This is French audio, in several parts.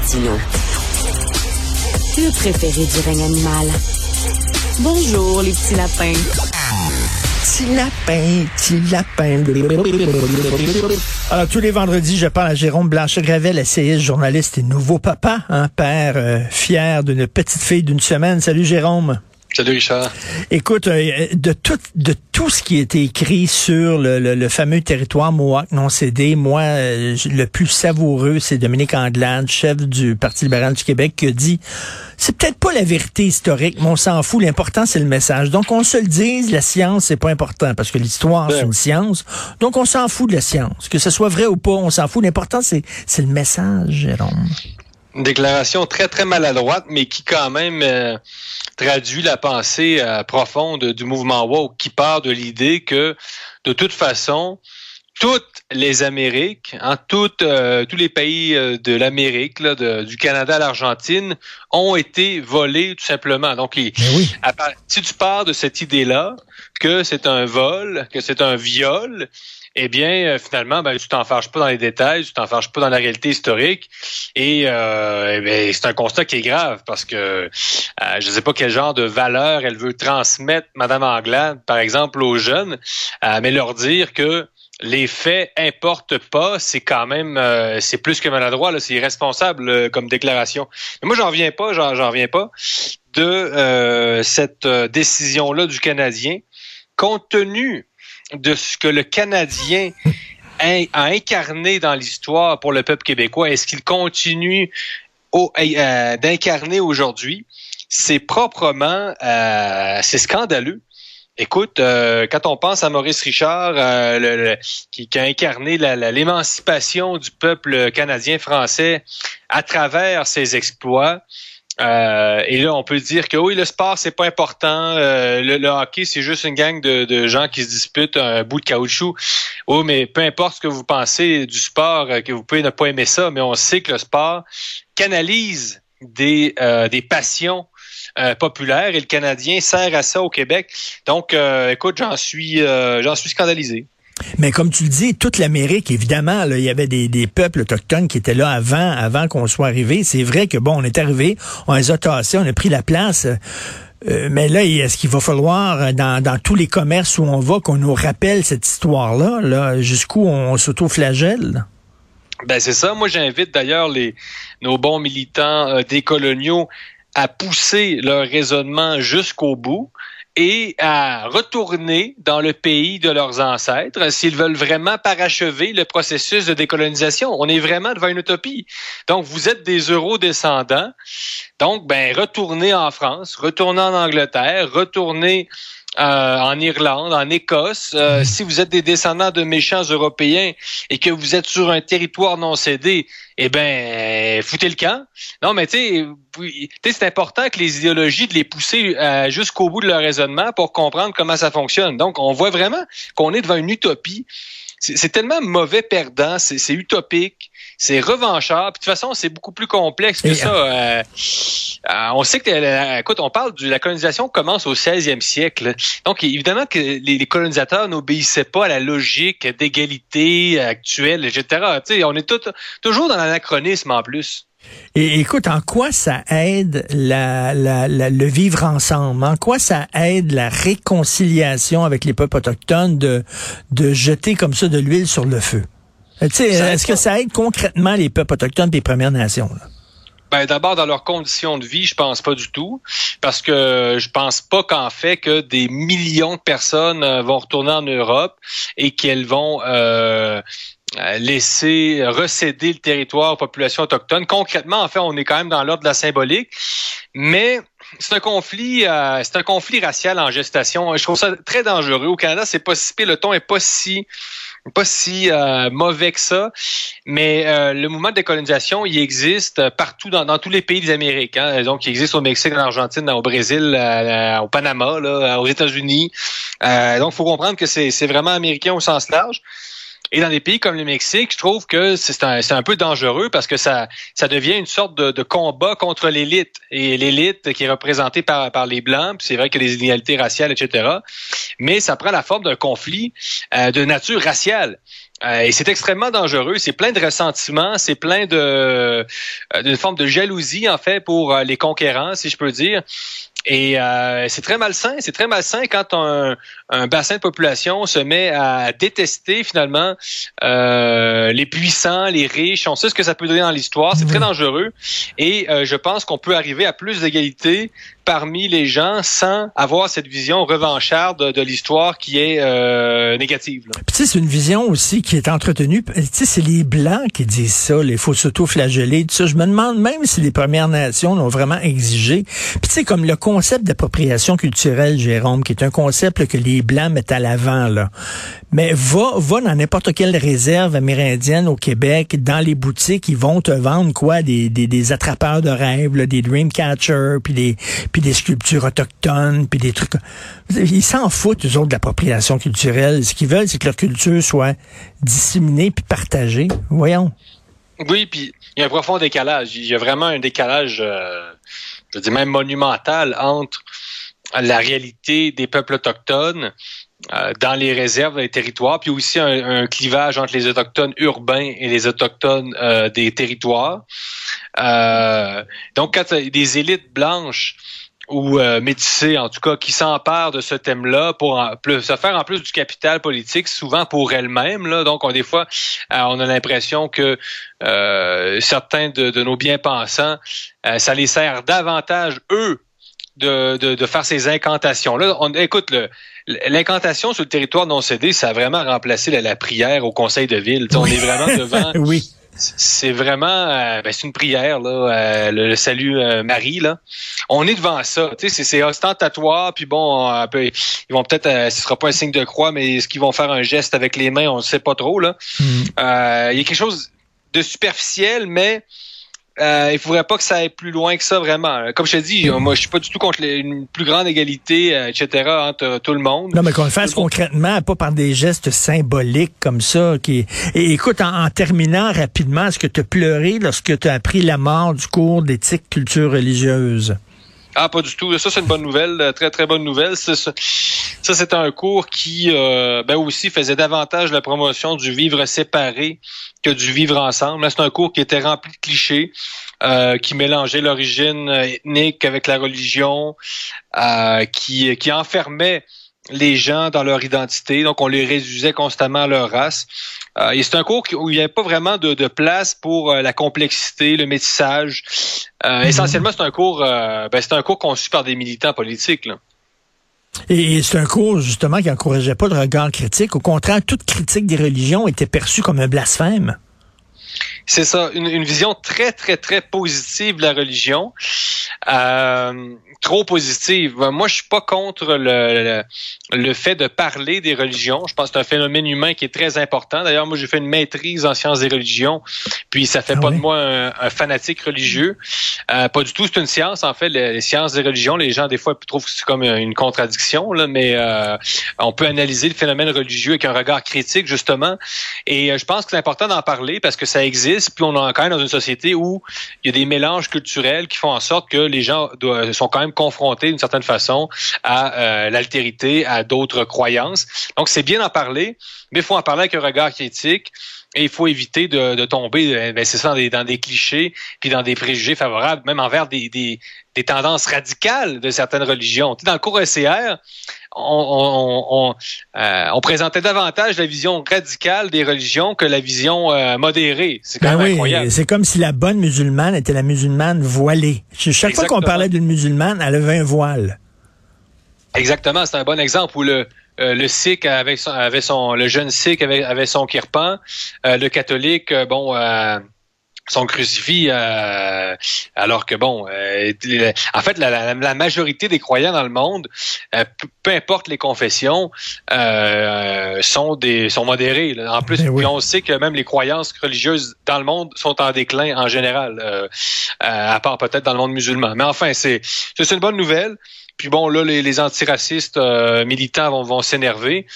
Martineau. Le préféré du règne animal. Bonjour, les petits lapins. Petit lapin, petit lapin. Alors, tous les vendredis, je parle à Jérôme Blanchet-Gravel, essayiste, journaliste et nouveau papa, un père euh, fier d'une petite fille d'une semaine. Salut Jérôme. Salut Richard. Écoute, euh, de tout de tout ce qui a été écrit sur le, le, fameux territoire Mohawk non cédé, moi, euh, le plus savoureux, c'est Dominique Anglade, chef du Parti libéral du Québec, qui a dit c'est peut-être pas la vérité historique, mais on s'en fout. L'important, c'est le message. Donc, on se le dise, la science, c'est pas important, parce que l'histoire, ben c'est une science. Donc, on s'en fout de la science. Que ce soit vrai ou pas, on s'en fout. L'important, c'est le message, Jérôme. Une déclaration très, très maladroite, mais qui quand même euh, traduit la pensée euh, profonde du mouvement woke, qui part de l'idée que, de toute façon, toutes les Amériques, en hein, toutes, euh, tous les pays de l'Amérique, du Canada à l'Argentine, ont été volés tout simplement. Donc, oui. si tu pars de cette idée-là, que c'est un vol, que c'est un viol, eh bien, euh, finalement, ben, tu t'en fâches pas dans les détails, tu t'en fâches pas dans la réalité historique. Et, euh, eh c'est un constat qui est grave parce que euh, je ne sais pas quel genre de valeur elle veut transmettre, Madame Anglade, par exemple, aux jeunes, euh, mais leur dire que les faits importent pas, c'est quand même c'est plus que maladroit, c'est irresponsable comme déclaration. Mais moi, j'en reviens pas, j'en reviens pas de cette décision-là du Canadien, compte tenu de ce que le Canadien a incarné dans l'histoire pour le peuple québécois. Est-ce qu'il continue euh, d'incarner aujourd'hui? C'est proprement, euh, c'est scandaleux. Écoute, euh, quand on pense à Maurice Richard, qui, qui, a incarné l'émancipation du peuple canadien-français à travers ses exploits, euh, et là, on peut dire que oui, le sport, c'est pas important. Euh, le, hockey, c'est juste une gang de, gens qui se disputent un bout de caoutchouc. Oui, mais peu importe ce que vous pensez du sport, euh, que vous pouvez ne pas aimer ça, mais on sait que le sport canalise des, des passions populaires et le Canadien sert à ça au Québec. Donc, écoute, j'en suis, j'en suis scandalisé. Mais comme tu le dis, toute l'Amérique, évidemment, il y avait des, peuples autochtones qui étaient là avant, avant qu'on soit arrivé. C'est vrai que bon, on est arrivé, on les a tassés, on a pris la place. Euh, mais là, est-ce qu'il va falloir, euh, dans, tous les commerces où on va, qu'on nous rappelle cette histoire-là, là, jusqu'où on s'auto-flagelle? Ben c'est ça. Moi, j'invite d'ailleurs nos bons militants euh, décoloniaux à pousser leur raisonnement jusqu'au bout et à retourner dans le pays de leurs ancêtres s'ils veulent vraiment parachever le processus de décolonisation. On est vraiment devant une utopie. Donc, vous êtes des euro-descendants. Donc, ben, retournez en France, retournez en Angleterre, retournez euh, en Irlande, en Écosse, euh, mm-hmm. si vous êtes des descendants de méchants Européens et que vous êtes sur un territoire non cédé, eh ben, foutez le camp. Non, mais tu sais, c'est important que les idéologies de les pousser euh, jusqu'au bout de leur raisonnement pour comprendre comment ça fonctionne. Donc, on voit vraiment qu'on est devant une utopie. C'est tellement mauvais perdant, c'est utopique c'est revanchard. Puis de toute façon, c'est beaucoup plus complexe que ça. Euh, euh, on sait que, euh, écoute, on parle de la colonisation commence au 16e siècle. Donc, évidemment que les, colonisateurs n'obéissaient pas à la logique d'égalité actuelle, etc. Tu sais, on est tout, toujours dans l'anachronisme en plus. Et écoute, en quoi ça aide la, la, le vivre ensemble? En quoi ça aide la réconciliation avec les peuples autochtones de, de jeter comme ça de l'huile sur le feu? Euh, est-ce que ça aide concrètement les peuples autochtones les Premières Nations? Ben, d'abord, dans leurs conditions de vie, je pense pas du tout. Parce que je pense pas qu'en fait que des millions de personnes euh, vont retourner en Europe et qu'elles vont euh, laisser recéder le territoire aux populations autochtones. Concrètement, en fait, on est quand même dans l'ordre de la symbolique. Mais c'est un conflit, c'est un conflit racial en gestation. Je trouve ça très dangereux. Au Canada, c'est pas si le ton est pas si pas si euh, mauvais que ça, mais euh, le mouvement de décolonisation, il existe partout dans, tous les pays des Amériques. Hein. Donc, il existe au Mexique, en Argentine, au Brésil, au Panama, là, aux États-Unis. Euh, donc, faut comprendre que c'est vraiment américain au sens large. Et dans des pays comme le Mexique, je trouve que c'est un, un, peu dangereux parce que ça, ça devient une sorte de, combat contre l'élite. Et l'élite qui est représentée par, par les Blancs, c'est vrai que les inégalités raciales, etc. Mais ça prend la forme d'un conflit euh, de nature raciale. Euh, et c'est extrêmement dangereux. C'est plein de ressentiments, c'est plein de euh, d'une forme de jalousie en fait pour euh, les conquérants, si je peux dire. Et euh, c'est très malsain, c'est très malsain quand un, un, bassin de population se met à détester finalement euh, les puissants, les riches. On sait ce que ça peut donner dans l'histoire. C'est très dangereux. Et euh, je pense qu'on peut arriver à plus d'égalité parmi les gens sans avoir cette vision revancharde de, l'histoire qui est euh, négative. Tu sais, c'est une vision aussi qui est entretenue. Tu sais, c'est les Blancs qui disent ça, les faut s'auto-flageller. Je me demande même si les Premières Nations l'ont vraiment exigé. Puis tu sais, comme le concept d'appropriation culturelle, Jérôme, qui est un concept que les Blancs mettent à l'avant, là. Mais va, dans n'importe quelle réserve amérindienne au Québec, dans les boutiques, ils vont te vendre quoi? Des, des, attrapeurs de rêves, des dreamcatchers, puis des, puis des sculptures autochtones, puis des trucs. Ils s'en foutent, eux autres, de l'appropriation culturelle. Ce qu'ils veulent, c'est que leur culture soit disséminée puis partagée. Voyons. Oui, puis il y a un profond décalage. Il y a vraiment un décalage, euh, je dis même monumental, entre la réalité des peuples autochtones euh, dans les réserves, les territoires, puis aussi un, clivage entre les autochtones urbains et les autochtones euh, des territoires. Euh, donc, quand des élites blanches ou euh, en tout cas, qui s'emparent de ce thème-là pour se faire en plus du capital politique, souvent pour elles-mêmes. Là. Donc, on, des fois, on a l'impression que certains de, de, nos bien-pensants, ça les sert davantage, eux, de, de, de faire ces incantations-là. On, écoute, l'incantation sur le territoire non cédé, ça a vraiment remplacé la, prière au conseil de ville. on est vraiment devant. oui. C'est vraiment, euh, ben, c'est une prière là, euh, le, salut euh, Marie là. On est devant ça, tu sais, c'est ostentatoire, puis bon, ils vont peut-être, ce sera pas un signe de croix, mais est-ce qu'ils vont faire un geste avec les mains, on ne sait pas trop là. Hmm. Il y a quelque chose de superficiel, mais euh, il faudrait pas que ça aille plus loin que ça vraiment. Comme je te dis, moi je suis pas du tout contre une plus grande égalité, euh, etc. entre tout le monde. Non, mais qu'on le fasse concrètement, pas par des gestes symboliques comme ça. Qui... Et écoute, en, terminant rapidement, est-ce que tu as pleuré lorsque tu as appris la mort du cours d'éthique culture religieuse? Ah, pas du tout. Ça, c'est une bonne nouvelle, euh, très très bonne nouvelle. Ça, c'est un cours qui, euh, ben aussi, faisait davantage la promotion du vivre séparé que du vivre ensemble. C'est un cours qui était rempli de clichés, euh, qui mélangeait l'origine ethnique avec la religion, qui qui enfermait les gens dans leur identité. Donc, on les réduisait constamment à leur race. Euh, et c'est un cours où il n'y avait pas vraiment de, place pour euh, la complexité, le métissage. Euh, mhm. Essentiellement, c'est un cours, ben, c'est un cours conçu par des militants politiques. Et c'est un cours, justement, qui n'encourageait pas le regard critique. Au contraire, toute critique des religions était perçue comme un blasphème. C'est ça, une, vision très, très, très positive de la religion. Euh, trop positive. Moi, je suis pas contre le, le, fait de parler des religions. Je pense que c'est un phénomène humain qui est très important. D'ailleurs, moi, j'ai fait une maîtrise en sciences des religions, puis ça fait ah pas de moi un, fanatique religieux. Euh, pas du tout. C'est une science, en fait, les, sciences des religions. Les gens, des fois, trouvent que c'est comme une contradiction, là, mais euh, on peut analyser le phénomène religieux avec un regard critique, justement. Et euh, je pense que c'est important d'en parler parce que ça existe. Puis on est quand même dans une société où il y a des mélanges culturels qui font en sorte que les gens sont quand même confrontés d'une certaine façon à euh, l'altérité, à d'autres croyances. Donc c'est bien d'en parler, mais il faut en parler avec un regard critique. Et il faut éviter de, tomber, euh, ben c'est ça, dans des, dans des, clichés, puis dans des préjugés favorables, même envers des, des, des tendances radicales de certaines religions. dans le cours ECR, on, on, euh, on, présentait davantage la vision radicale des religions que la vision euh, modérée. C'est quand ben même incroyable. C'est comme si la bonne musulmane était la musulmane voilée. Chaque fois qu'on parlait d'une musulmane, elle avait un voile. Exactement, c'est un bon exemple où le, euh, le sikh avait son, avait son, le jeune sikh avait, avait son kirpan, euh, le catholique, euh, bon, son crucifix, alors que bon, en fait, la, la, majorité des croyants dans le monde, peu importe les confessions, sont des sont modérés. En plus, ben on sait que même les croyances religieuses dans le monde sont en déclin en général, à part peut-être dans le monde musulman. Mais enfin, c'est c'est une bonne nouvelle. Puis bon, là, les, antiracistes euh, militants vont, vont s'énerver.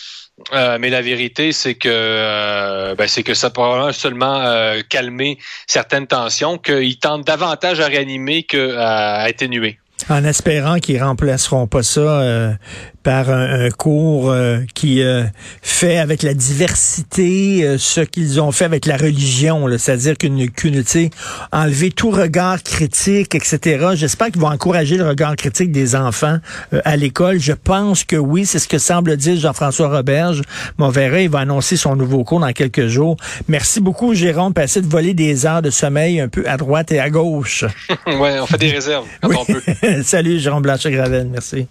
Euh, mais la vérité, c'est que euh, ben, c'est que ça pourra seulement calmer certaines tensions, qu'ils tentent davantage à réanimer qu'à atténuer. En espérant qu'ils remplaceront pas ça par un, cours euh, qui euh, fait avec la diversité ce qu'ils ont fait avec la religion, c'est-à-dire qu'une qu'une enlever tout regard critique, etc. J'espère qu'ils vont encourager le regard critique des enfants à l'école. Je pense que oui, c'est ce que semble dire Jean-François Roberge. Mais on verra, il va annoncer son nouveau cours dans quelques jours. Merci beaucoup, Jérôme. Passez de voler des heures de sommeil un peu à droite et à gauche. ouais, on fait des réserves quand on peut. Salut, Jérôme Blanchet-Gravel. Merci.